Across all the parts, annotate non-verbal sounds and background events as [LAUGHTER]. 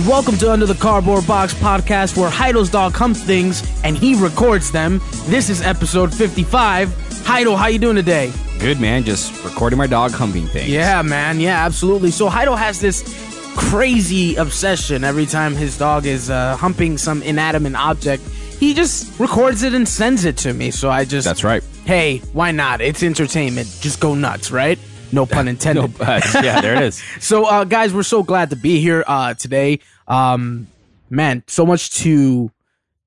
and welcome to Under the Cardboard Box podcast where Heido's dog humps things and he records them. This is episode 55. Heido, how you doing today? Good man, just recording my dog humping things. Yeah, man. Yeah, absolutely. So Heido has this crazy obsession every time his dog is uh, humping some inanimate object. He just records it and sends it to me. So I just That's right. Hey, why not? It's entertainment. Just go nuts, right? No pun [LAUGHS] intended. No, uh, yeah, there it is. [LAUGHS] So, uh, guys, we're so glad to be here uh, today. Um, man, so much to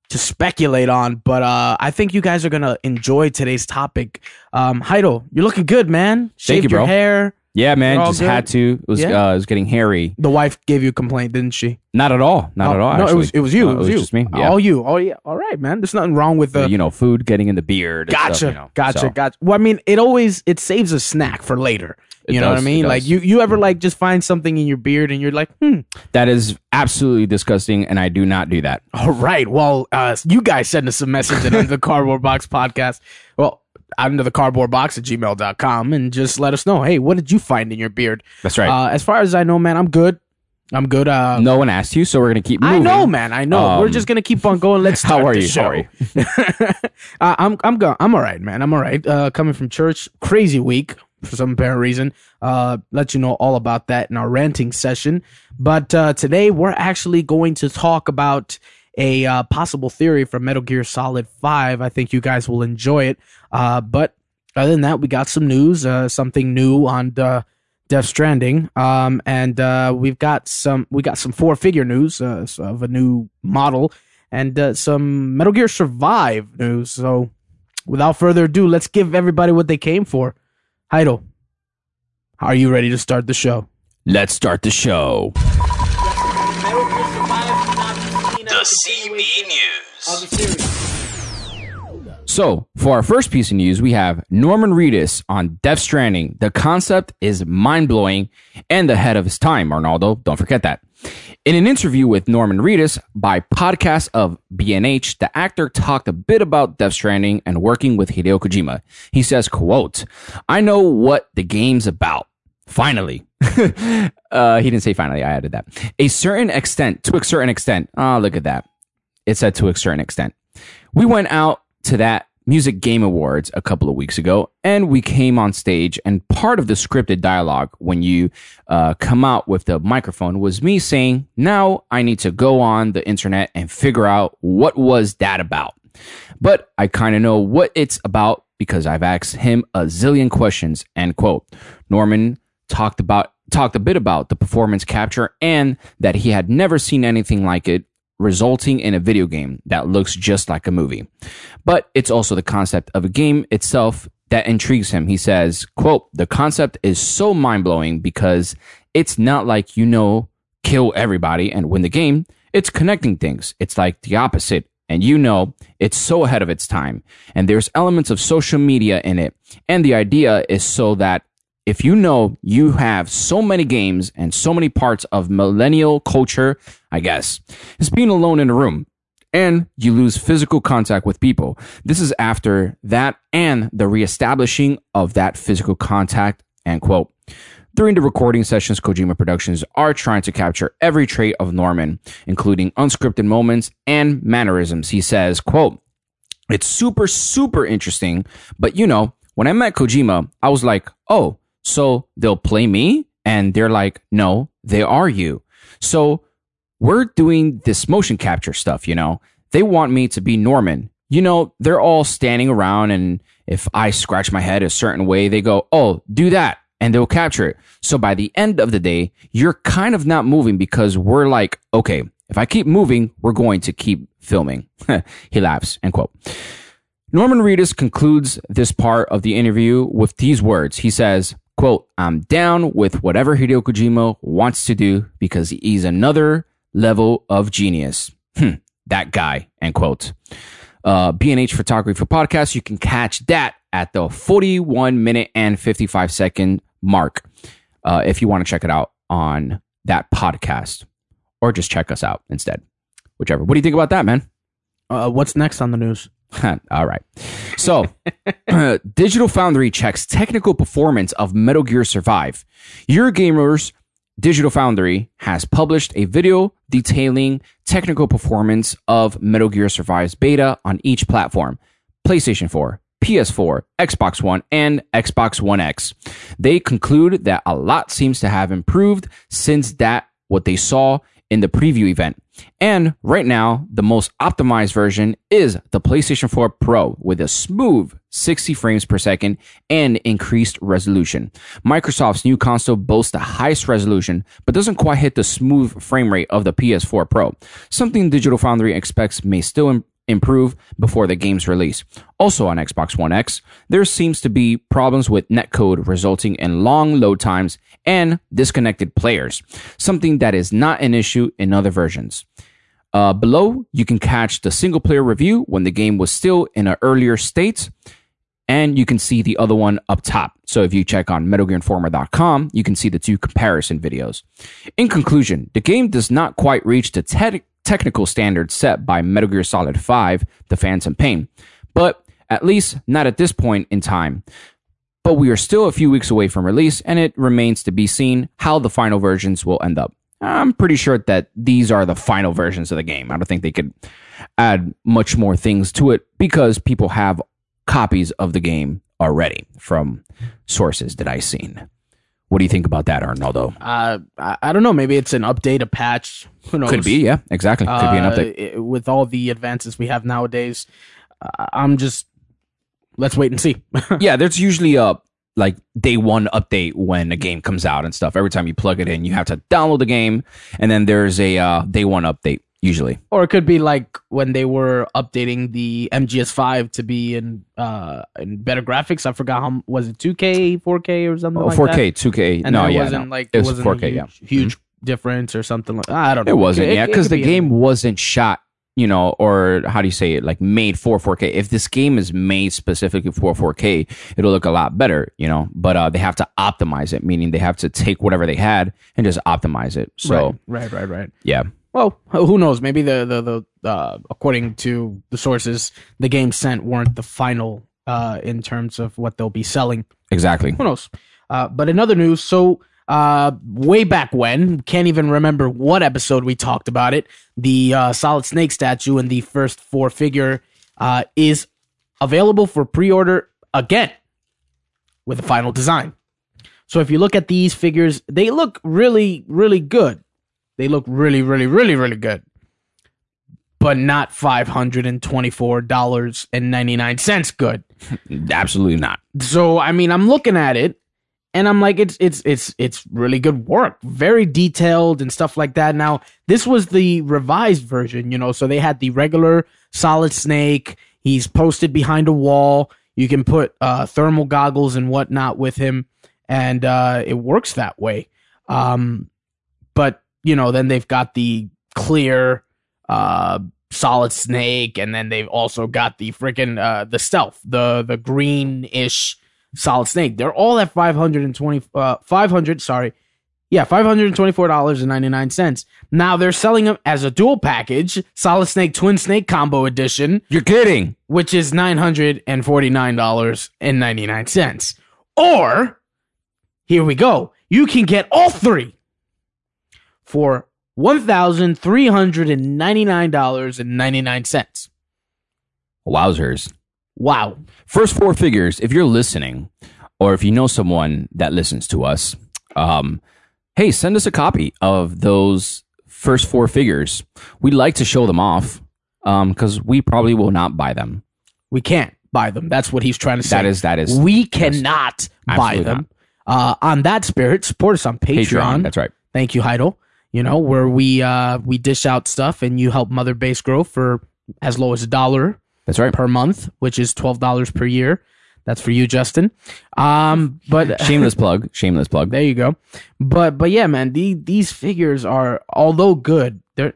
to speculate on, but uh, I think you guys are gonna enjoy today's topic. Um, Heido, you're looking good, man. Shaved you, your bro. hair. Yeah, man, all just good? had to. It was Yeah? uh, it was getting hairy. The wife gave you a complaint, didn't she? Not at all. Not at all. No, it actually. was it was you. No, it was, you. just me. Yeah. All you. Oh yeah. All right, man. There's nothing wrong with the. you know, food getting in the beard. and Gotcha, stuff, you know, gotcha, so. gotcha. Well, I mean, it always it saves a snack for later. It You know what I does, it mean? Like does. you, you ever like just find something in your beard and you're like, hmm. That is absolutely disgusting, and I do not do that. All right. Well, uh, you guys send us a message at the [LAUGHS] Cardboard Box Podcast. Well, under the cardboard box at gmail.com and just let us know, hey, what did you find in your beard? That's right. Uh, as far as I know, man, I'm good. I'm good. Uh, no one asked you, so we're gonna keep I moving. know, man. I know. We're Um, just gonna keep on going. Let's [LAUGHS] How start are the you? show. How are you? [LAUGHS] uh, I'm I'm go- I'm all right, man. I'm all right. Uh, coming from church, crazy week for some apparent reason. Uh, let you know all about that in our ranting session. But uh, today we're actually going to talk about a uh, possible theory from Metal Gear Solid Five. I think you guys will enjoy it. Uh, but other than that, we got some news, uh, something new on uh, Death Stranding, um, and uh, we've got some we got some four figure news uh, of a new model and uh, some Metal Gear Survive news. So, without further ado, let's give everybody what they came for. Heido, are you ready to start the show? Let's start the show. The CB News. So, for our first piece of news, we have Norman Reedus on Death Stranding. The concept is mind blowing and ahead of his time, Arnaldo. Don't forget that. In an interview with Norman Reedus by podcast of B&H, the actor talked a bit about Death Stranding and working with Hideo Kojima. He says, quote, I know what the game's about. Finally. Uh, he didn't say finally. I added that. A certain extent, to a certain extent. Oh, look at that. It said to a certain extent. We went out to that Music Game Awards a couple of weeks ago, and we came on stage. And part of the scripted dialogue when you uh, come out with the microphone was me saying, "Now I need to go on the internet and figure out what was that about." But I kind of know what it's about because I've asked him a zillion questions. End quote. Norman talked about talked a bit about the performance capture and that he had never seen anything like it resulting in a video game that looks just like a movie. But it's also the concept of a game itself that intrigues him. He says, quote, the concept is so mind blowing because it's not like, you know, kill everybody and win the game. It's connecting things. It's like the opposite. And you know, it's so ahead of its time. And there's elements of social media in it. And the idea is so that if you know you have so many games and so many parts of millennial culture, I guess, it's being alone in a room and you lose physical contact with people. This is after that and the reestablishing of that physical contact, end quote. During the recording sessions, Kojima Productions are trying to capture every trait of Norman, including unscripted moments and mannerisms. He says, quote, it's super, super interesting. But you know, when I met Kojima, I was like, oh, so they'll play me? And they're like, no, they are you. So we're doing this motion capture stuff, you know? They want me to be Norman. You know, they're all standing around, and if I scratch my head a certain way, they go, oh, do that. And they'll capture it. So by the end of the day, you're kind of not moving because we're like, okay, if I keep moving, we're going to keep filming. [LAUGHS] he laughs, end quote. Norman Reedus concludes this part of the interview with these words. He says, quote, I'm down with whatever Hideo Kojima wants to do because he's another level of genius. Hmm, that guy, end quote. Uh, B&H Photography for Podcast, you can catch that at the 41 minute and 55 second mark uh, if you want to check it out on that podcast or just check us out instead. Whichever. What do you think about that, man? Uh, what's next on the news? [LAUGHS] All right. So, [CLEARS THROAT] [CLEARS THROAT] Digital Foundry checks technical performance of Metal Gear Survive. Eurogamers Digital Foundry has published a video detailing technical performance of Metal Gear Survive's beta on each platform PlayStation 4, PS4, Xbox One, and Xbox One X. They conclude that a lot seems to have improved since that what they saw in the preview event. And right now, the most optimized version is the PlayStation 4 Pro with a smooth 60 frames per second and increased resolution. Microsoft's new console boasts the highest resolution, but doesn't quite hit the smooth frame rate of the PS4 Pro, something Digital Foundry expects may still improve before the game's release. Also on Xbox One X, there seems to be problems with netcode resulting in long load times and disconnected players, something that is not an issue in other versions. Uh, below, you can catch the single player review when the game was still in an earlier state, and you can see the other one up top. So if you check on MetalGearInformer.com, you can see the two comparison videos. In conclusion, the game does not quite reach the te- technical standards set by Metal Gear Solid 5, The Phantom Pain, but at least not at this point in time. But we are still a few weeks away from release, and it remains to be seen how the final versions will end up. I'm pretty sure that these are the final versions of the game. I don't think they could add much more things to it because people have copies of the game already from sources that I've seen. What do you think about that, Arnaldo? Uh, I, I don't know. Maybe it's an update, a patch. Who knows? Could be, yeah, exactly. Could be an Uh, update. i- with all the advances we have nowadays, uh, I'm just let's wait and see. [LAUGHS] yeah, there's usually a like day one update when a game comes out and stuff. Every time you plug it in, you have to download the game, and then there's a uh, day one update usually. or it could be like when they were updating the MGS5 to be in uh in better graphics. I forgot how was it 2K, 4K, or something Oh, like 4K, that. 2K. And no, it yeah, wasn't no. like it was wasn't 4K. a yeah, huge, huge difference or something like. I don't know. it wasn't. could- yeah, because the be game anything. wasn't shot. You know, or how do you say it? Like made for 4K. If this game is made specifically for 4K, it'll look a lot better. You know, but uh, they have to optimize it, meaning they have to take whatever they had and just optimize it. So right, right, right, right. yeah, Well, who knows? Maybe the the the uh, according to the sources, the games sent weren't the final uh, in terms of what they'll be selling. exactly. Who knows? Uh, but in other news, so uh, way back when, can't even remember what episode we talked about it. The uh, Solid Snake statue in the first four figure uh, is available for pre-order again with a final design. So if you look at these figures, they look really, really good. They look really, really, really, really good. But not five hundred and twenty-four dollars and ninety-nine cents good [LAUGHS] Absolutely not. so I mean, I'm looking at it, and I'm like, it's it's it's it's really good work, very detailed and stuff like that. Now, this was the revised version, you know, so they had the regular Solid Snake. He's posted behind a wall. You can put uh, thermal goggles and whatnot with him, and uh, it works that way. Um, but you know, then they've got the clear uh solid snake and then they've also got the freaking uh the stealth the the greenish solid snake. They're all at 520 uh 500 sorry. Yeah $524.99 now they're selling them as a dual package solid snake twin snake combo edition. You're kidding. which is $949.99 or here we go. You can get all three for $1,399.99. Wowzers. Wow. First four figures, if you're listening, or if you know someone that listens to us, um, hey, send us a copy of those first four figures. We'd like to show them off Um, because we probably will not buy them. We can't buy them. That's what he's trying to say. That is that is we cannot buy them. Uh, on that spirit, support us on Patreon. Patreon. That's right. Thank you, Heidel. You know, where we uh, we dish out stuff and you help Mother Base grow for as low as a dollar That's right. per month, which is twelve dollars per year. That's for you, Justin. Um, but [LAUGHS] Shameless plug. Shameless plug. There you go. But but yeah, man, the, these figures are although good, they're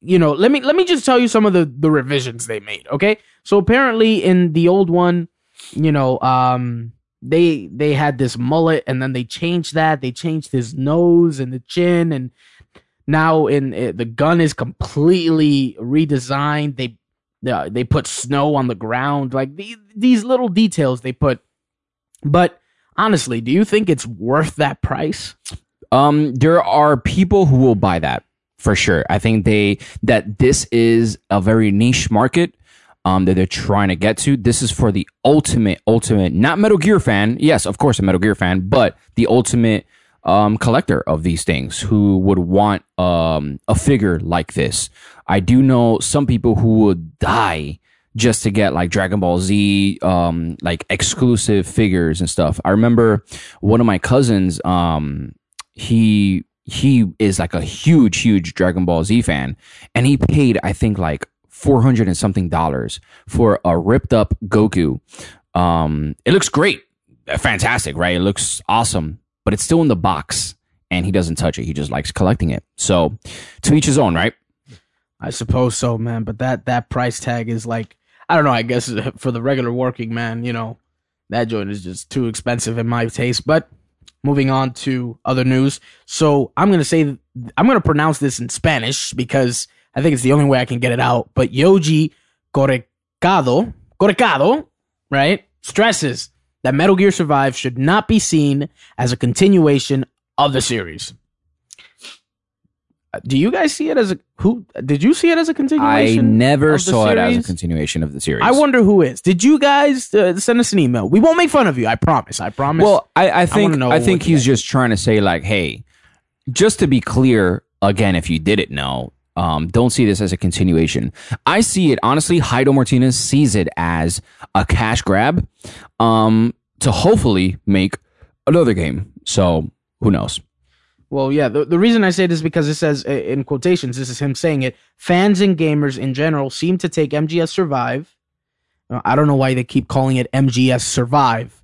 you know, let me let me just tell you some of the the revisions they made, okay? So apparently in the old one, you know, um they they had this mullet and then they changed that. They changed his nose and the chin and now in uh, the gun is completely redesigned. They uh, they put snow on the ground like the, these little details they put but honestly, do you think it's worth that price? Um, there are people who will buy that for sure. I think they that this is a very niche market um, that they're trying to get to. This is for the ultimate, ultimate, not Metal Gear fan. Yes, of course, a Metal Gear fan, but the ultimate um, collector of these things who would want um, a figure like this. I do know some people who would die just to get like Dragon Ball Z, um, like exclusive figures and stuff. I remember one of my cousins, um, he he is like a huge, huge Dragon Ball Z fan, and he paid I think like four hundred and something dollars for a ripped up Goku. Um, it looks great, fantastic, right? It looks awesome, but it's still in the box, and he doesn't touch it. He just likes collecting it. So, to each his own, right? I suppose so, man. But that that price tag is like I don't know. I guess [LAUGHS] for the regular working man, you know, that joint is just too expensive in my taste. But moving on to other news. So I'm gonna say I'm gonna pronounce this in Spanish because I think it's the only way I can get it out. But Yoji Correcado, Correcado, right, stresses that Metal Gear Survive should not be seen as a continuation of the series. Uh, Do you guys see it as a who? Did you see it as a continuation? I never saw it as a continuation of the series. I wonder who is. Did you guys uh, send us an email? We won't make fun of you. I promise. I promise. Well, I, I think know I, think he's just trying to say like, hey, just to be clear, again, if you didn't know, um, don't see this as a continuation. I see it honestly. Heido Martinez sees it as a cash grab, um, to hopefully make another game. So who knows? Well, yeah. The, the reason I say this is because it says uh, in quotations, this is him saying it. Fans and gamers in general seem to take MGS Survive. Uh, I don't know why they keep calling it MGS Survive.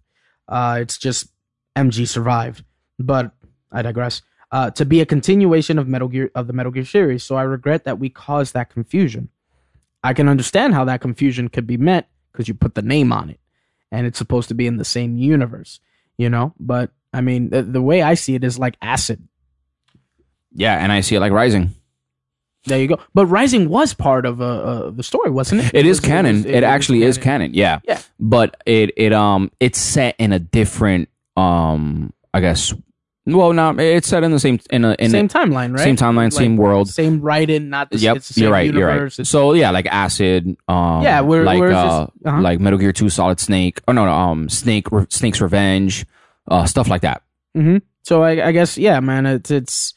Uh, it's just MG Survive. But I digress. Uh, to be a continuation of Metal Gear of the Metal Gear series, so I regret that we caused that confusion. I can understand how that confusion could be met because you put the name on it, and it's supposed to be in the same universe, you know. But I mean, the, the way I see it is like acid. Yeah, and I see it like Rising. There you go. But Rising was part of uh, uh, the story, wasn't it? It is was- canon. was- It, was actually is canon. Yeah. Yeah. But it it um it's set in a different um I guess well no, it's set in the same in a in Same a, timeline, right? same timeline, Like, same world. same write-in, not the, Yep, the same you're right. You're right. So yeah, like acid. Um, Yeah, where- like where it's uh, just- uh-huh. like Metal Gear Two, Solid Snake. Oh no, no, um, Snake, Re- Snake's Revenge, uh, stuff like that. Mhm. So I, I guess yeah, man. It's it's.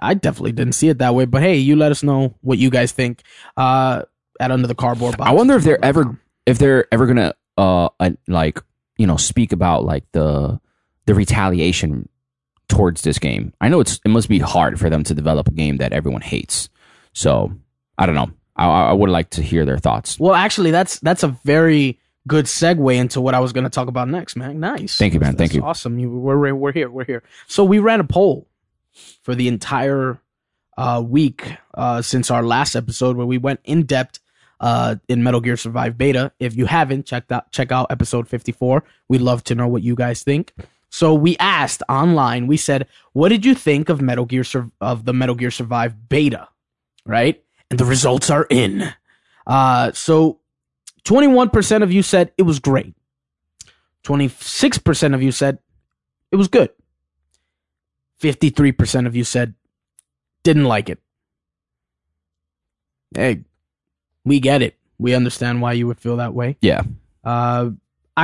I definitely didn't see it that way, but hey, you let us know what you guys think. Uh, at under the cardboard box. I wonder if they're ever if they're ever gonna uh, uh like you know speak about like the the retaliation towards this game. I know it's it must be hard for them to develop a game that everyone hates. So I don't know. I, I would like to hear their thoughts. Well, actually, that's that's a very good segue into what I was going to talk about next, man. Nice. Thank you, man. That's- Thank that's you. Awesome. You, we're we're- we're here. We're here. So we ran a poll for the entire uh, week uh, since our last episode, where we went in depth uh, in Metal Gear Survive Beta. If you haven't checked out, check out episode fifty four. We'd love to know what you guys think. So we asked online. We said, "What did you think of Metal Gear Sur- of the Metal Gear Survive Beta?" Right, and the results are in. Uh, so 21% of you said it was great. 26% of you said it was good. 53% of you said didn't like it. Hey, we get it. We understand why you would feel that way. Yeah. Uh,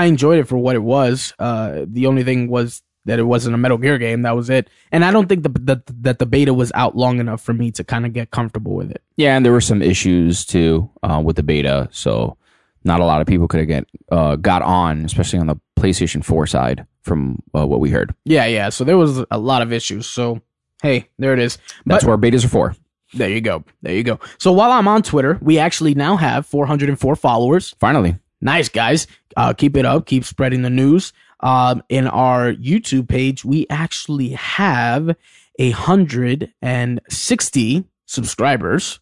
I enjoyed it for what it was. Uh, the only thing was that it wasn't a Metal Gear game. That was it. And I don't think the, that that the beta was out long enough for me to kind of get comfortable with it. Yeah, and there were some issues too uh, with the beta, so not a lot of people could have get uh, got on, especially on the PlayStation Four side, from uh, what we heard. Yeah, yeah. So there was a lot of issues. So hey, there it is. That's But- where betas are for. There you go. There you go. So while I'm on Twitter, we actually now have 404 followers. Finally, Nice guys. Uh, keep it up. Keep spreading the news. Um, in our YouTube page, we actually have a hundred and sixty subscribers.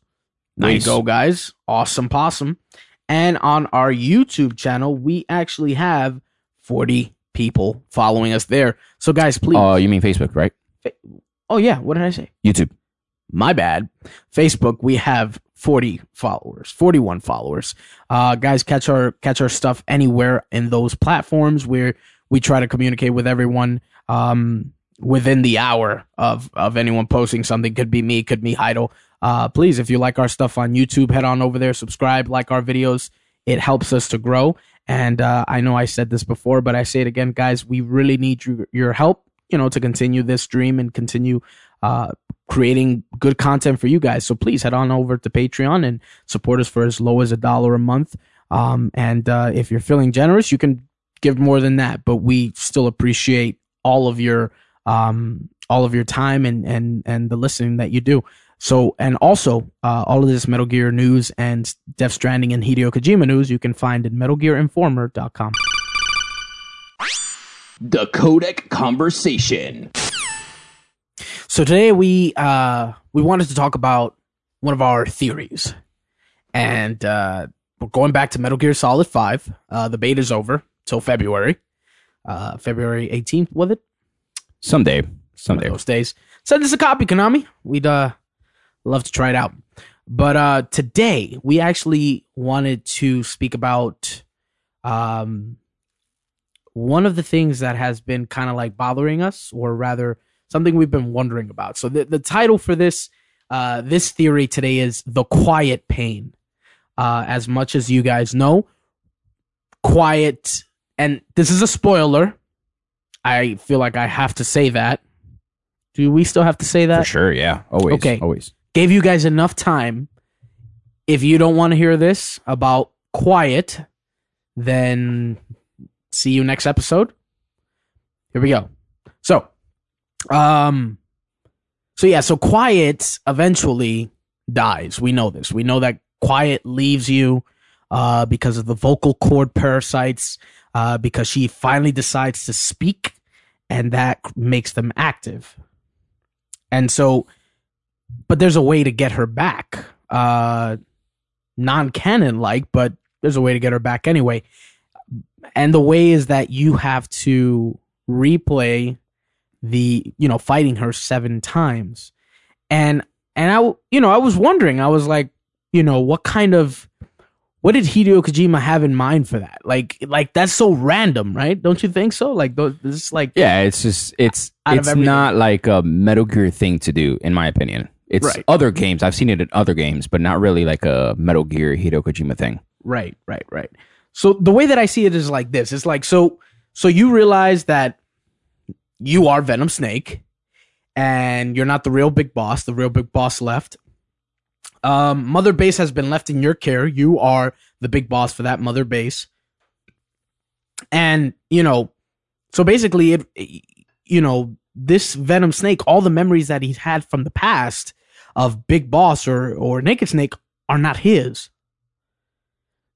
There you Nice. go, guys. Awesome possum. And on our YouTube channel, we actually have 40 people following us there. So guys, please. uh, you mean Facebook, right? oh yeah, what did I say? YouTube. My bad. Facebook, we have 40 followers, 41 followers. Uh, guys, catch our catch our stuff anywhere in those platforms where we try to communicate with everyone. Um, within the hour of of anyone posting something. Could be me, could be Heidel. Uh, please, if you like our stuff on YouTube, head on over there, subscribe, like our videos. It helps us to grow. And uh, I know I said this before, but I say it again, guys. We really need your, your help, you know, to continue this dream and continue uh, creating good content for you guys. So please head on over to Patreon and support us for as low as a dollar a month. Um, and uh, if you're feeling generous, you can give more than that. But we still appreciate all of your um, all of your time and and and the listening that you do. So, and also, uh, all of this Metal Gear news and Death Stranding and Hideo Kojima news you can find at MetalGearInformer.com. The Codec Conversation. So today we uh, we wanted to talk about one of our theories, and uh, we're going back to Metal Gear Solid Five. Uh, the beta's over till February, uh, February eighteenth. Was it? Someday, someday. those days. Send us a copy, Konami. We'd uh love to try it out. But uh today we actually wanted to speak about um one of the things that has been kind of like bothering us, or rather something we've been wondering about. So the, the title for this uh this theory today is The Quiet Pain. Uh as much as you guys know, quiet and this is a spoiler. I feel like I have to say that. Do we still have to say For that? sure, yeah. Always. Okay. Always. Gave you guys enough time. If you don't want to hear this about quiet, then see you next episode. Here we go. So, um, so yeah, so quiet eventually dies. We know this. We know that quiet leaves you, uh, because of the vocal cord parasites, uh, because she finally decides to speak and that makes them active. And so, but there's a way to get her back. Uh, non canon like, but there's a way to get her back anyway. And the way is that you have to replay the, you know, fighting her seven times. And, and I, you know, I was wondering, I was like, you know, what kind of, what did Hideo Kojima have in mind for that? Like, like that's so random, right? Don't you think so? Like, this is like, Yeah, it's just it's it's not like a Metal Gear thing to do, in my opinion. It's Right. other games. I've seen it in other games, but not really like a Metal Gear Hideo Kojima thing. Right, right, right. So the way that I see it is like this. It's like so so you realize that you are Venom Snake and you're not the real big boss. The real big boss left. Um Mother Base has been left in your care. You are the big boss for that Mother Base. And, you know, so basically it you know, this Venom Snake, all the memories that he's had from the past of Big Boss or or Naked Snake are not his.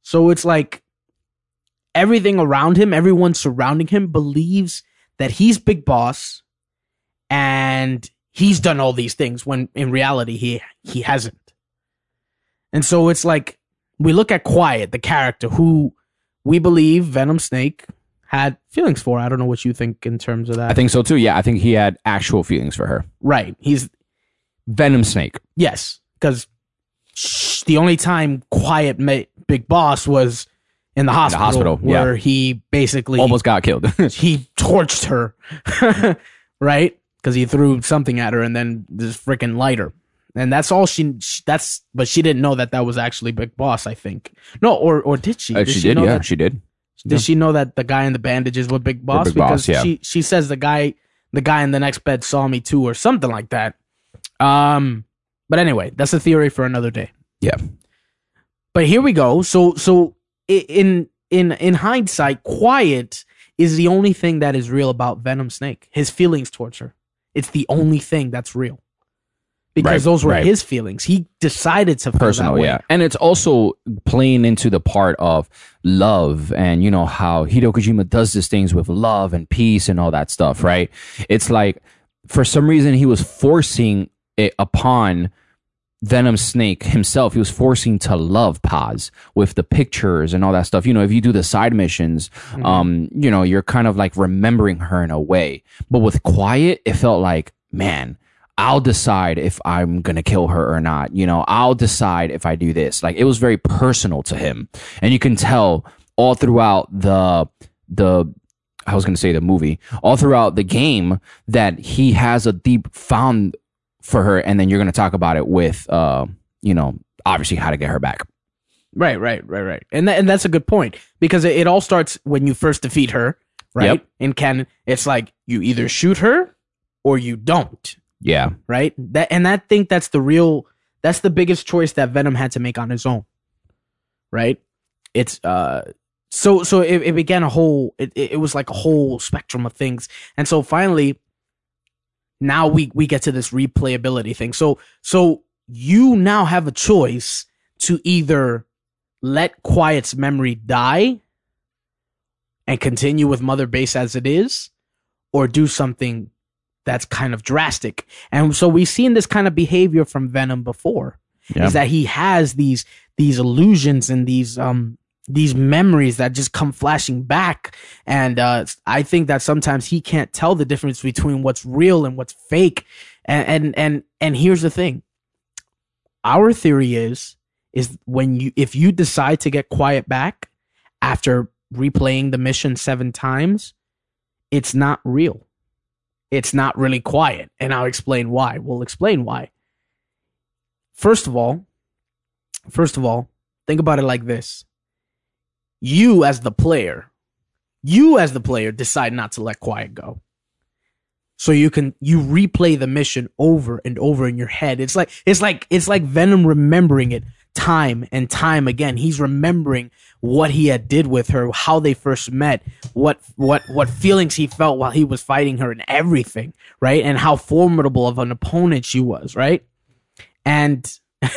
So it's like everything around him, everyone surrounding him believes that he's Big Boss and he's done all these things when in reality he he hasn't. And so it's like we look at Quiet, the character who we believe Venom Snake had feelings for. I don't know what you think in terms of that. I think so too. Yeah, I think he had actual feelings for her. right. He's Venom Snake. yes, because the only time Quiet met Big Boss was in the hospital, hospital, yeah. where he basically Almost got killed. [LAUGHS] he torched her, [LAUGHS] right? Because he threw something at her and then this freaking lighter, and that's all she, she. That's but she didn't know that that was actually Big Boss. I think no, or or did she? Uh, she did, know yeah, that- she did. did she know that the guy in the bandages was Big Boss? Big Boss, because yeah. she she says the guy the guy in the next bed saw me too, or something like that. Um, but anyway, that's a theory for another day. Yeah. But here we go. So so in in in hindsight, quiet is the only thing that is real about Venom Snake. His feelings towards her. It's the only thing that's real. Because Right, those were right. his feelings. He decided to personal yeah and it's also playing into the part of love and you know how hideo kojima does these things with love and peace and all that stuff right it's like for some reason he was forcing it upon venom snake himself he was forcing to love paz with the pictures and all that stuff you know if you do the side missions um you know you're kind of like remembering her in a way but with quiet it felt like man I'll decide if I'm gonna kill her or not. You know, I'll decide if I do this. Like it was very personal to him, and you can tell all throughout the the I was going to say the movie, all throughout the game, that he has a deep found for her, and then you're going to talk about it with, uh, you know, obviously how to get her back. Right, right, right, right. And that, and that's a good point because it, it all starts when you first defeat her, right? Yep. In canon, it's like you either shoot her or you don't, Yeah, right? That and I think that's the real that's the biggest choice that Venom had to make on his own. Right? It's uh so so it, it began a whole it, it it was like a whole spectrum of things. And so finally now we we get to this replayability thing. So so you now have a choice to either let Quiet's memory die and continue with Mother Base as it is, or do something that's kind of drastic. And so we've seen this kind of behavior from Venom before. Yeah. Is that he has these these illusions and these um these memories that just come flashing back and uh I think that sometimes he can't tell the difference between what's real and what's fake. And and and, and here's the thing. Our theory is is when you if you decide to get quiet back after replaying the mission 7 times, it's not real it's not really quiet. And I'll explain why. We'll explain why. First of all, first of all, think about it like this. You as the player, you as the player decide not to let quiet go. So you can you replay the mission over and over in your head. It's like it's like it's like Venom remembering it time and time again. He's remembering what he had did with her, how they first met, what what what feelings he felt while he was fighting her and everything, right? And how formidable of an opponent she was, right? And [LAUGHS]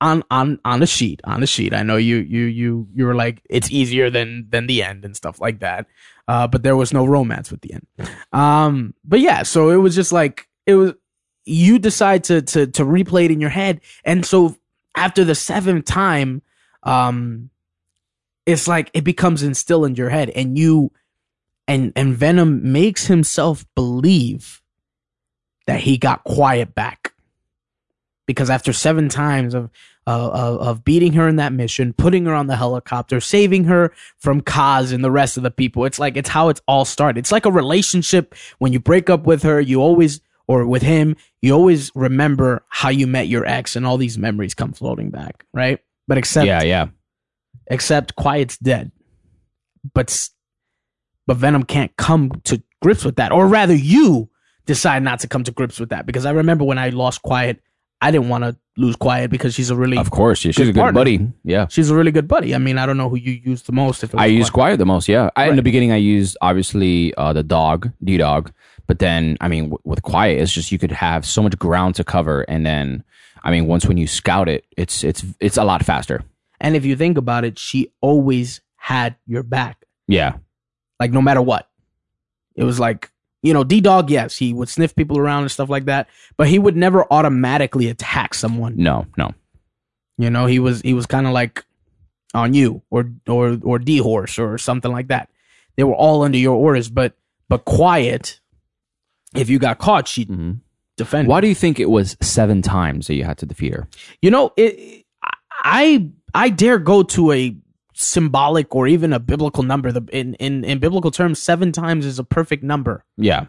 on on on the sheet, on the sheet. I know you you you you were like it's easier than than the end and stuff like that. Uh, but there was no romance with the end. Um, but yeah, so it was just like it was you decide to to to replay it in your head, and so after the seventh time, um, it's like it becomes instilled in your head, and you and and Venom makes himself believe that he got quiet back because after seven times of of, of beating her in that mission, putting her on the helicopter, saving her from Kaz and the rest of the people, it's like it's how it's all started. It's like a relationship. When you break up with her, you always or with him, you always remember how you met your ex, and all these memories come floating back, right? But except yeah, yeah. except Quiet's dead. But but Venom can't come to grips with that, or rather, you decide not to come to grips with that because I remember when I lost Quiet, I didn't want to lose Quiet because she's a really Of course, yeah, she's Good a good partner. buddy. Yeah. she's a really good buddy. I mean, I don't know who you use the most. If it was I use Quiet. the most. Yeah, I, in the beginning I used obviously uh, the dog, D dog, but then I mean w- with quiet, it's just you could have so much ground to cover, and then I mean once when you scout it, it's it's it's a lot faster. and if you think about it, she always had your back, Yeah, like no matter what. It was like you know, D Dog. Yes, he would sniff people around and stuff like that, but he would never automatically attack someone. no, no, You know, he was he was kind of like on you or or or D horse or something like that. They were all under your orders, but but quiet. If you got caught, she'd Mhm. defend. Why do you think it was seven times that you had to defeat her? You know, it, I I dare go to a symbolic or even a biblical number. The in in in biblical terms, seven times is a perfect number. Yeah,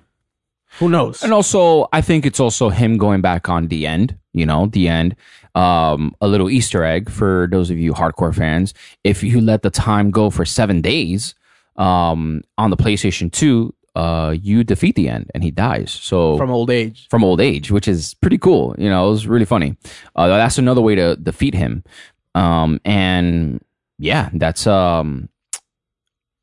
Who knows? and also I think it's also him going back on the end. You know, the end. Um, a little Easter egg for those of you hardcore fans. If you let the time go for seven days, um, on the PlayStation Two, uh, you defeat the end and he dies. So From old age. from old age, which is pretty cool. You know, it was really funny. Uh, that's another way to defeat him. Um, and yeah, that's um,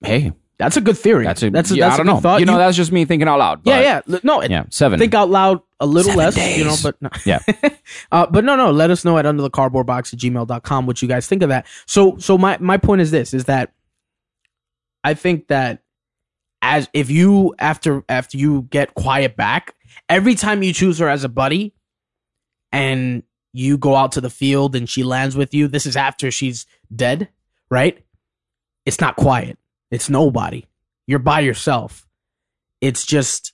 hey, That's a good theory. that's a that's a, yeah, that's I don't know. Thought. You know, that's just me thinking out loud. yeah, yeah. No, yeah, seven. think out loud a little Seven less, you know, but no. Yeah. [LAUGHS] uh, but no, no, let us know at under the cardboard box at gmail.com what you guys think of that. So, so my, my point is this, is that I think that as if you, after, after you get quiet back, every time you choose her as a buddy and you go out to the field and she lands with you, this is after she's dead, right? It's not quiet. It's nobody. You're by yourself. It's just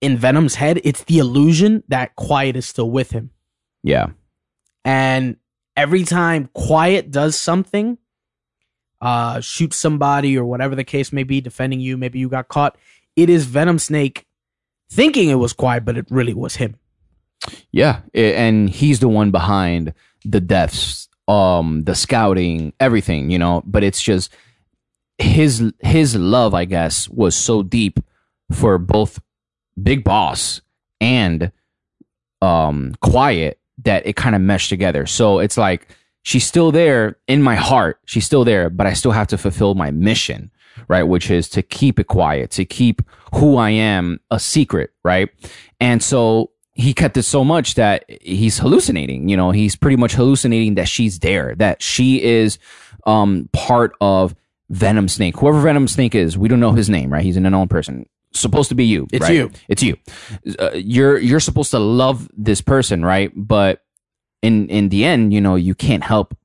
in Venom's head, it's the illusion that Quiet is still with him. yeah, And every time Quiet does something, uh, shoots somebody or whatever the case may be, defending you. Maybe you got caught. It is Venom Snake thinking it was quiet, but it really was him. Yeah, and he's the one behind the deaths, um, the scouting, everything, you know. But it's just his his love, I guess, was so deep for both Big Boss and um Quiet that it kind of meshed together. So it's like she's still there in my heart. She's still there, but I still have to fulfill my mission, right? Which is to keep it quiet, to keep who I am a secret, right? And so he kept it so much that he's hallucinating. You know, he's pretty much hallucinating that she's there, that she is um, part of Venom Snake. Whoever Venom Snake is, we don't know his name, right? He's an unknown person. Supposed to be you. It's right? you. It's you. Uh, you're you're supposed to love this person, right? But in in the end, you know, you can't help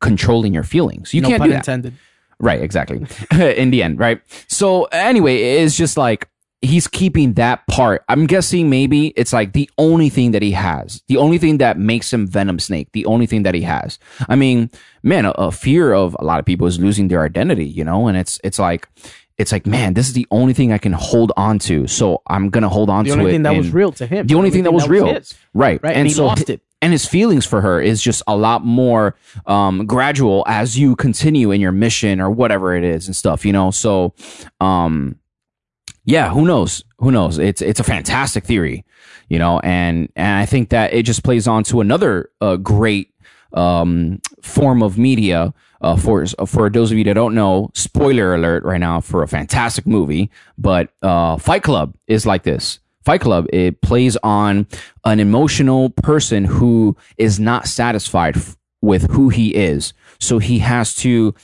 controlling your feelings. You no can't pun do that. intended. Right, exactly. [LAUGHS] In the end, right? So anyway, it's just like he's keeping that part. I'm guessing maybe it's like the only thing that he has, the only thing that makes him Venom Snake, the only thing that he has. I mean, man, a, a fear of a lot of people is losing their identity, you know, and it's it's like it's like, man, this is the only thing I can hold on to. So I'm gonna hold on The to it. The only thing that was real to him. The only thing that was real, his. right? Right, and he so lost it. and his feelings for her is just a lot more um, gradual as you continue in your mission or whatever it is and stuff, you know. So, um, yeah, who knows? Who knows? It's it's a fantastic theory, you know, and and I think that it just plays on to another uh, great um, form of media. Uh, for for those of you that don't know, spoiler alert right now for a fantastic movie, but uh, Fight Club is like this. Fight Club, it plays on an emotional person who is not satisfied f- with who he is. So he has to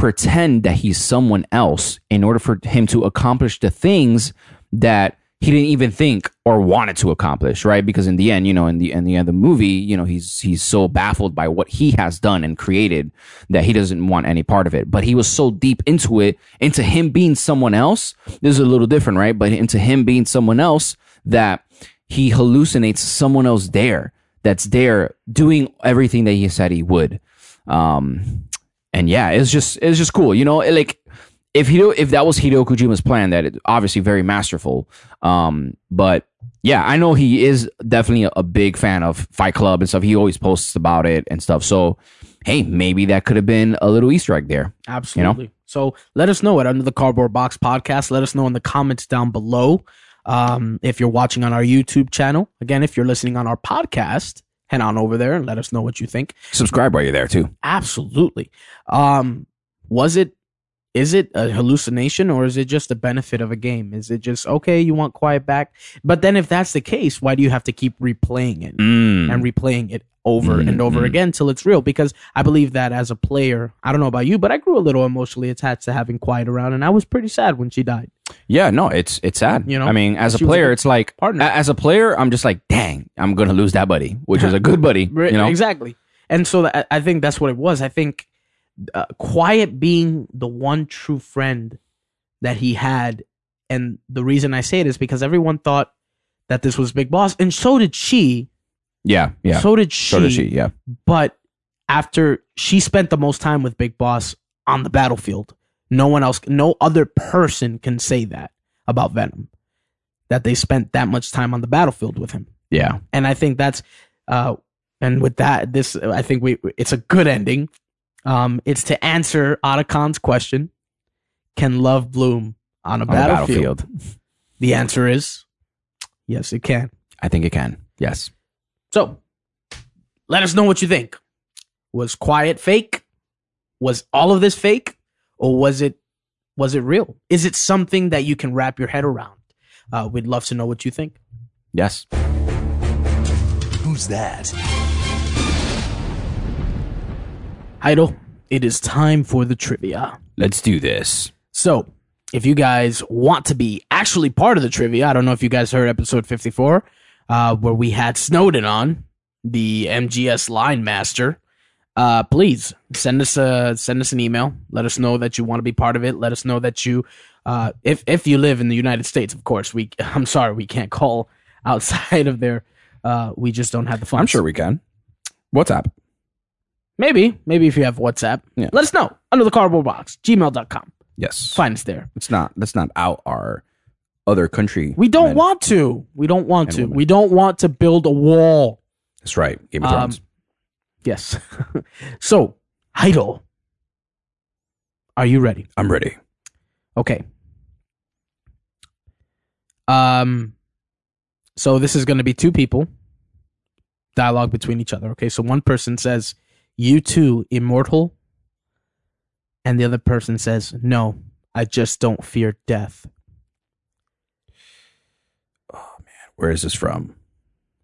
pretend that he's someone else in order for him to accomplish the things that he didn't even think or wanted to accomplish, right? Because in the end, you know, in the in the end of the movie, you know, he's he's so baffled by what he has done and created that he doesn't want any part of it. But he was so deep into it, into him being someone else. This is a little different, right? But into him being someone else that he hallucinates someone else there that's there doing everything that he said he would. Um, and yeah, it's just it's just cool, you know. Like if Hideo, if that was Hideo Kojima's plan, that it, obviously very masterful. Um, but yeah, I know he is definitely a, big fan of Fight Club and stuff. He always posts about it and stuff. So hey, maybe that could have been a little Easter egg there. Absolutely. So let us know it under the Cardboard Box podcast. Let us know in the comments down below. Um, if you're watching on our YouTube channel, again, if you're listening on our podcast, head on over there and let us know what you think. Subscribe while you're there too. Absolutely. Um, was it? Is it a hallucination or is it just the benefit of a game? Is it just okay? You want quiet back, but then if that's the case, why do you have to keep replaying it Mm. and replaying it over and over again till it's real? Because I believe that as a player, I don't know about you, but I grew a little emotionally attached to having quiet around, and I was pretty sad when she died. Yeah, no, it's it's sad. You know, I mean, as a was a player, it's like partner. as a player, I'm just like, dang, I'm gonna lose that buddy, which is a good buddy. [LAUGHS] You know, exactly. And so that, I think that's what it was. I think uh, quiet being the one true friend that he had, and the reason I say it is because everyone thought that this was Big Boss, and so did she. Yeah, yeah. So did she. So does she? Yeah, But after she spent the most time with Big Boss on the battlefield, no one else, no other person can say that about Venom. That they spent that much time on the battlefield with him yeah. and I think that's uh and with that this I think we it's a good ending. Um it's to answer Otacon's question, can love bloom on a On the battlefield? battlefield, The answer is yes it can. I think it can. Yes. So, let us know what you think. Was quiet fake? Was all of this fake or was it was it real? Is it something that you can wrap your head around? Uh, we'd love to know what you think. Yes. Who's that? Idol, it is time for the trivia. Let's do this. So, if you guys want to be actually part of the trivia, I don't know if you guys heard episode 54, uh, where we had Snowden on, the MGS line master. Uh, please send us a send us an email. Let us know that you want to be part of it. Let us know that you, uh, if if you live in the United States, of course. We [LAUGHS] I'm sorry we can't call outside of there. Uh, we just don't have the funds. I'm sure we can. WhatsApp. Maybe, maybe if you have WhatsApp, Yeah. let us know. under the cardboard box, gmail.com. Yes. Find us there. Let's not let's not out our other country. We don't want to. We don't want to. women. We don't want to build a wall. That's right. Game of Um, Thrones. Yes. [LAUGHS] so, Heidel, are you ready? I'm ready. Okay. Um so this is going to be two people dialogue between each other, okay? So one person says, "You too, immortal." And the other person says, "No, I just don't fear death." Where is this from?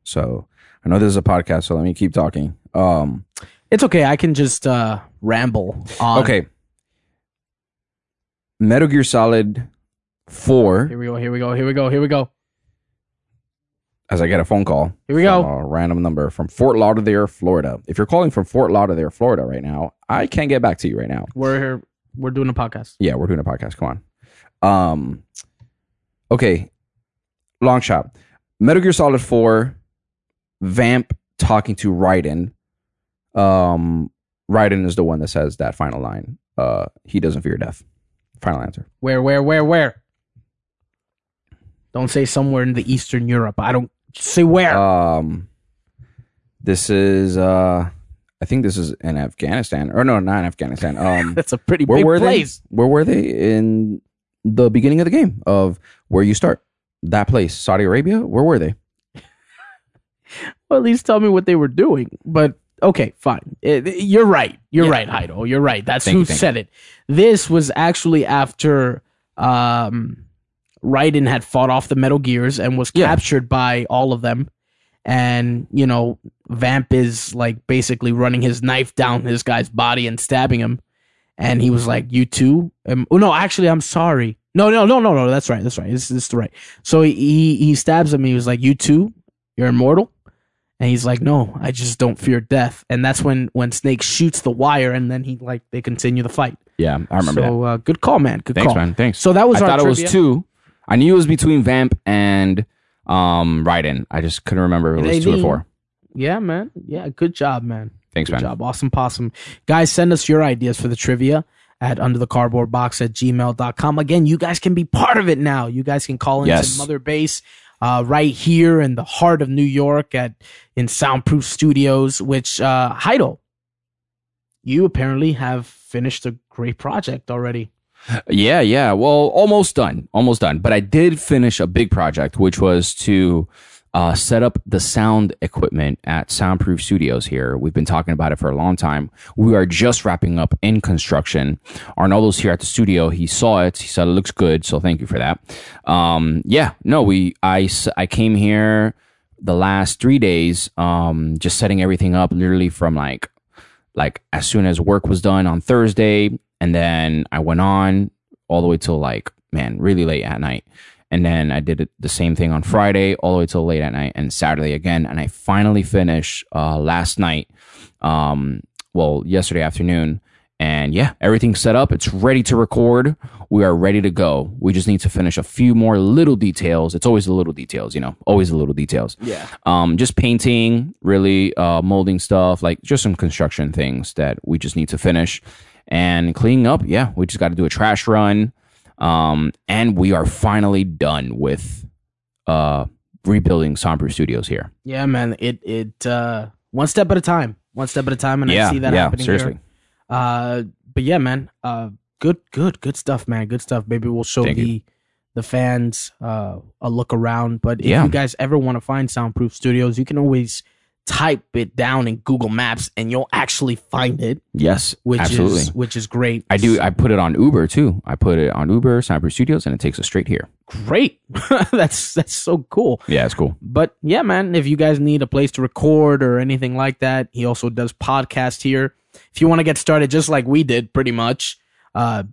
So I know this is a podcast, so let me keep talking. Um It's okay. I can just uh ramble on. okay. Metal Gear Solid 4 Here we go. Here we go. Here we go. Here we go. as I get a phone call. Here we go. A random number from Fort Lauderdale, Florida. If you're calling from Fort Lauderdale, Florida right now, I can't get back to you right now. We're here. We're doing a podcast. Yeah, we're doing a podcast. Come on. Um okay. Long shot. Metal Gear Solid 4, Vamp talking to Raiden. Um Raiden is the one that says that final line. Uh he doesn't fear death. Final answer. Where? Where? Where? Where? Don't say somewhere in the Eastern Europe. I don't say where. Um this is uh I think this is in Afghanistan. Or no, not in Afghanistan. [LAUGHS] Um That's a pretty where big were place. they? Where were they in the beginning of the game of where you start? That place, Saudi Arabia. Where were they? [LAUGHS] Well, at least tell me what they were doing. But okay, fine. It- it- you're right. You're Yeah. right, Heido. You're right. That's Thank who you, said it. This was actually after um, Raiden had fought off the Metal Gears and was Yeah. captured by all of them. And, you know, Vamp is like basically running his knife down this guy's body and stabbing him. And he was like, You too? Um, oh, no, actually, I'm sorry. No, no, no, no, no. That's right. That's right. This, this is right. So he, he, he stabs him. He was like, You too? You're immortal? And he's like, "No, I just don't fear death." And that's when when Snake shoots the wire, and then he like they continue the fight. Yeah, I remember so uh, good call, man. Good. Thanks, call. man. Thanks. So that was I thought it was two. I knew it was between Vamp and um Raiden. I just couldn't remember if it was two or four. Yeah, man. Yeah, good job, man. Thanks, Good man. job. Awesome possum. Guys, send us your ideas for the trivia at under the cardboard box at gmail.com. Again, you guys can be part of it now. You guys can call into Yes. Mother Base uh, right here in the heart of New York at in Soundproof Studios, which uh Heidel, you apparently have finished a great project already. Yeah, yeah. Well, almost done. Almost done. But I did finish a big project, which was to uh, set up the sound equipment at Soundproof Studios here. We've been talking about it for a long time. We are just wrapping up in construction. Arnoldo's here at the studio. He saw it. He said it looks good. So thank you for that. Um, yeah, no, we, I, I came here the last three days, um, just setting everything up literally from like like as soon as work was done on Thursday, and then I went on all the way till like man, really late at night. And then I did it the same thing on Friday, all the way till late at night, and Saturday again. And I finally finished uh, last night, um, well, yesterday afternoon. And yeah, everything's set up. It's ready to record. We are ready to go. We just need to finish a few more little details. It's always the little details, you know, always the little details Yeah. um, just painting, really uh, molding stuff, like just some construction things that we just need to finish and cleaning up. Yeah, we just got to do a trash run, um, and we are finally done with uh, rebuilding Soundproof Studios here. Yeah, man. It it uh one step at a time. One step at a time and yeah, I see that yeah, happening seriously. here. Uh but yeah, man. Uh good good good stuff, man. Good stuff. Maybe we'll show Thank the you. the fans uh a look around. But if Yeah. you guys ever want to find Soundproof Studios, you can always type it down in Google Maps and you'll actually find it, Yes, which absolutely. is which is great. I do. I put it on Uber too. I put it on Uber, Soundproof Studios, and it takes us straight here. great. [LAUGHS] that's that's so cool. Yeah, it's cool. But yeah, man, if you guys need a place to record or anything like that, he also does podcast here. If you want to get started just like we did, pretty much, uh,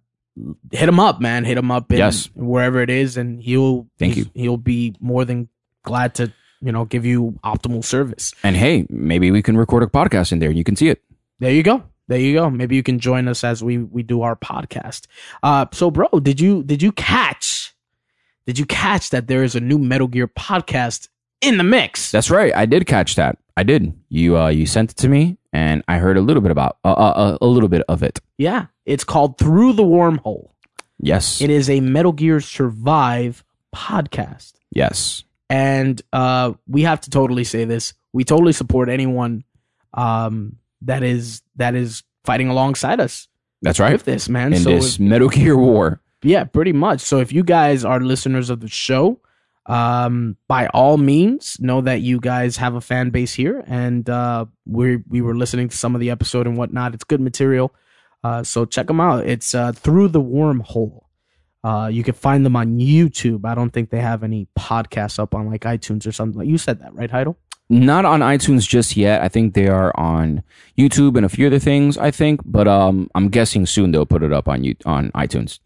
hit him up, man. Hit him up in Yes. wherever it is, and he'll Thank he's- He'll be more than glad to you know give you optimal service. And hey, maybe we can record a podcast in there. and You can see it. There you go. There you go. Maybe you can join us as we we do our podcast. Uh, so bro, did you did you catch? Did you catch that there is a new Metal Gear podcast in the mix? That's right. I did catch that. I did. You uh, you sent it to me, and I heard a little bit about uh, uh, uh, a little bit of it. Yeah, It's called Through the Wormhole. Yes. It is a Metal Gear Survive podcast. yes. And uh, we have to totally say this: we totally support anyone um, that is that is fighting alongside us That's right. with this, man. In so this if- Metal Gear War. yeah, pretty much. So if you guys are listeners of the show, um, by all means, know that you guys have a fan base here, and uh, we we were listening to some of the episode and whatnot. It's good material, uh, so check them out. It's uh, through the wormhole. Uh, you can find them on YouTube. I don't think they have any podcasts up on like iTunes or something. Like you said that, right, Heidel? Not on iTunes just yet. I think they are on YouTube and a few other things, I think. But um, I'm guessing soon they'll put it up on you on iTunes.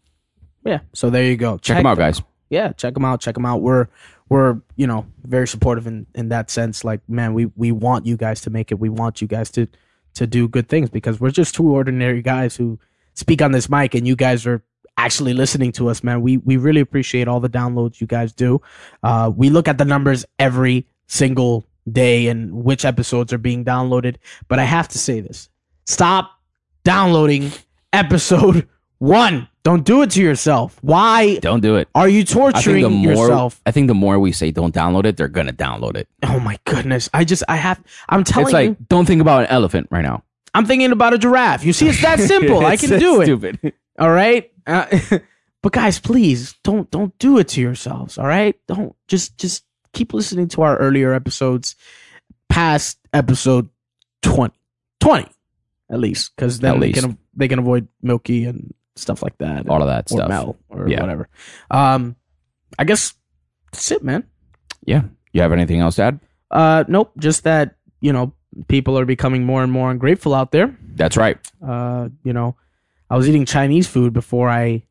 Yeah. So there you go. Check them out, guys. yeah, check them out. Check them out. We're we're you know very supportive in in that sense. Like man, we we want you guys to make it. We want you guys to to do good things because we're just two ordinary guys who speak on this mic, and you guys are actually listening to us, man. We we really appreciate all the downloads you guys do. Uh, we look at the numbers every single day and which episodes are being downloaded. But I have to say this: stop downloading episode [LAUGHS] one. Don't do it to yourself. Why Don't do it. are you torturing the more yourself? I think the more we say don't download it, they're gonna download it. Oh my goodness! I just I have I'm telling It's like you, don't think about an elephant right now. I'm thinking about a giraffe. You see, it's that simple. [LAUGHS] I can do it. Stupid. All right, uh, [LAUGHS] but guys, please don't don't do it to yourselves. All right, don't just just keep listening to our earlier episodes, past episode 20, 20 at least, because then At they can they can avoid Milky and stuff like that. All of that or stuff. Mel or Yeah. whatever. Um, I guess that's it, man. Yeah. You have anything else to add? Uh, nope. Just that you know people are becoming more and more ungrateful out there. That's right. Uh, you know, I was eating Chinese food before I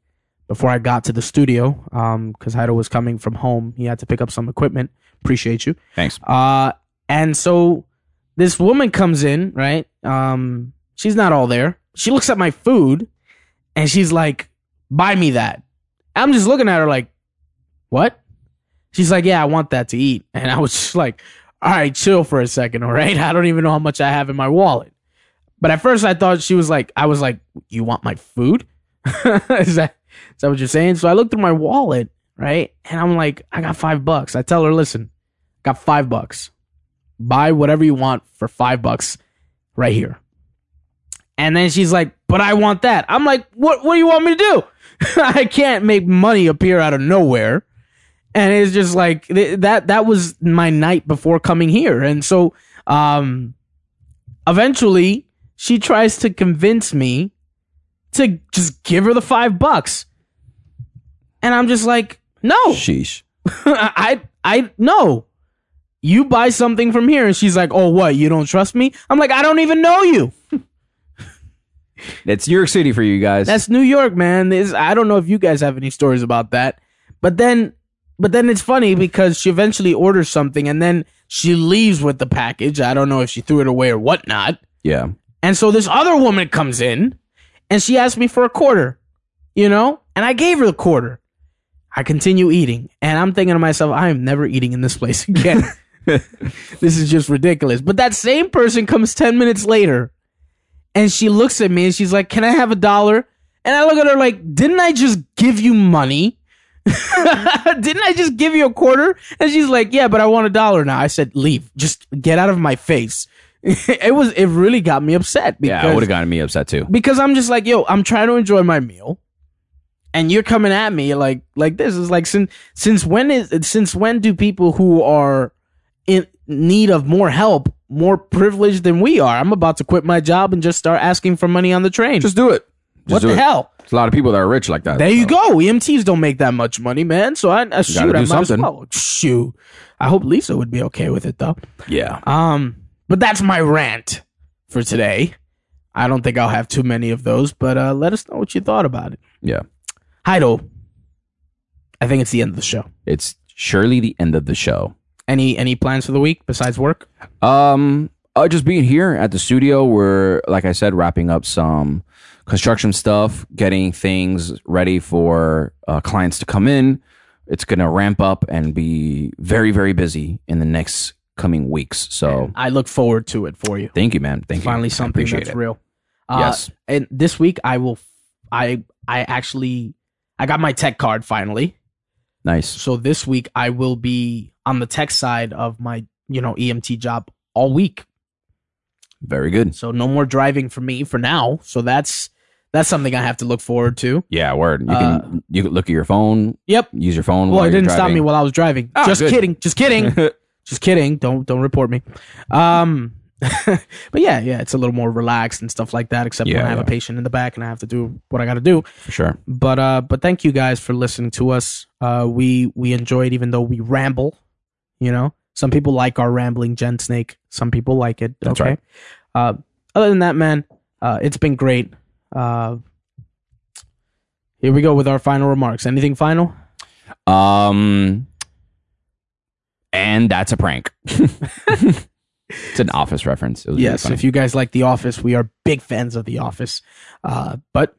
before I got to the studio. Um, because Heido was coming from home. He had to pick up some equipment. Appreciate you. Thanks. Uh, and so this woman comes in, right? Um, she's not all there. She looks at my food and she's like, buy me that. I'm just looking at her like, what? She's like, yeah, I want that to eat. And I was just like, all right, chill for a second, all right? [LAUGHS] I don't even know how much I have in my wallet. But at first I thought she was like, I was like, you want my food? [LAUGHS] is that is that what you're saying? So I looked through my wallet, right? And I'm like, I got five bucks. I tell her, listen, got five bucks. Buy whatever you want for five bucks right here. And then she's like, but I want that. I'm like, what what do you want me to do? [LAUGHS] I can't make money appear out of nowhere. And it's just like th- that that was my night before coming here. And so um eventually she tries to convince me to just give her the five bucks. And I'm just like, no. Sheesh. [LAUGHS] I I no. You buy something from here, and she's like, "Oh, what? You don't trust me?" I'm like, "I don't even know you." It's New York City for you guys. That's New York, man. This I don't know if you guys have any stories about that, but then, but then it's funny because she eventually orders something, and then she leaves with the package. I don't know if she threw it away or whatnot. yeah. And so this other woman comes in, and she asked me for a quarter, you know, and I gave her the quarter. I continue eating, and I'm thinking to myself, I am never eating in this place again. [LAUGHS] [LAUGHS] this is just ridiculous. But that same person comes 10 minutes later and she looks at me and she's like, Can I have a dollar? And I look at her like, Didn't I just give you money? [LAUGHS] Didn't I just give you a quarter? And she's like, Yeah, but I want a dollar now. I said, Leave. Just get out of my face. [LAUGHS] it was, it really got me upset because, Yeah, it would have gotten me upset too. because I'm just like, Yo, I'm trying to enjoy my meal. And you're coming at me like like this is like since since when is since when do people who are in need of more help more privileged than we are? I'm about to quit my job and just start asking for money on the train. Just do it. Just what do the it. hell? There's a lot of people that are rich like that. There you so. go. EMTs don't make that much money, man. So I, I shoot, do I might as something. well. Shoot. I hope Lisa would be okay with it though. Yeah. Um, but that's my rant for today. I don't think I'll have too many of those, but uh, let us know what you thought about it. Yeah. Heido, I think it's the end of the show. It's surely the end of the show. Any any plans for the week besides work? Um, uh, just being here at the studio, we're like I said, wrapping up some construction stuff, getting things ready for uh, clients to come in. It's gonna ramp up and be very, very busy in the next coming weeks. So I look forward to it for you. thank you, man. Thank you. Finally, something that's it. real. Uh, Yes. And this week, I will I I actually I got my tech card finally. Nice. So this week I will be on the tech side of my, you know, EMT job all week. Very good. So no more driving for me for now. So that's that's something I have to look forward to. Yeah, word. You Uh, can you can look at your phone. Yep. Use your phone. Well, while it didn't stop me while I was driving. Ah, just good. kidding. Just kidding. [LAUGHS] just kidding. Don't don't report me. Um [LAUGHS] but yeah, yeah, it's a little more relaxed and stuff like that, except when I have yeah. a patient in the back and I have to do what I gotta do. For sure. But uh but thank you guys for listening to us. Uh we we enjoy it even though we ramble, you know. Some people like our rambling gen snake. Some people like it. That's okay. right. Uh other than that, man, uh it's been great. Uh here we go with our final remarks. Anything final? Um, and that's a prank. [LAUGHS] it's an office reference. It was really Yes, if you guys like The Office, we are big fans of The Office. Uh, but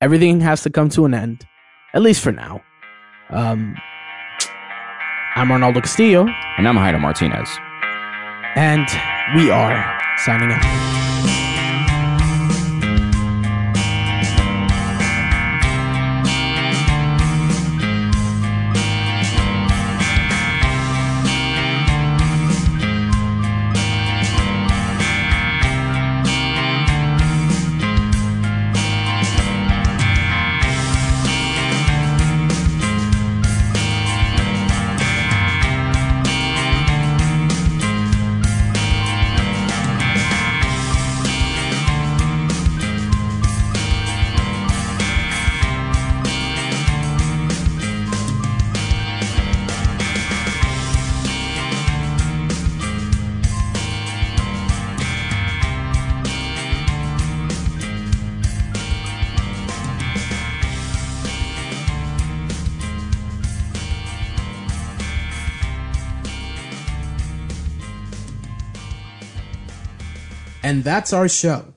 everything has to come to an end, at least for now. Um, I'm Arnaldo Castillo, and I'm Haida Martinez. and we are signing out. That's our show.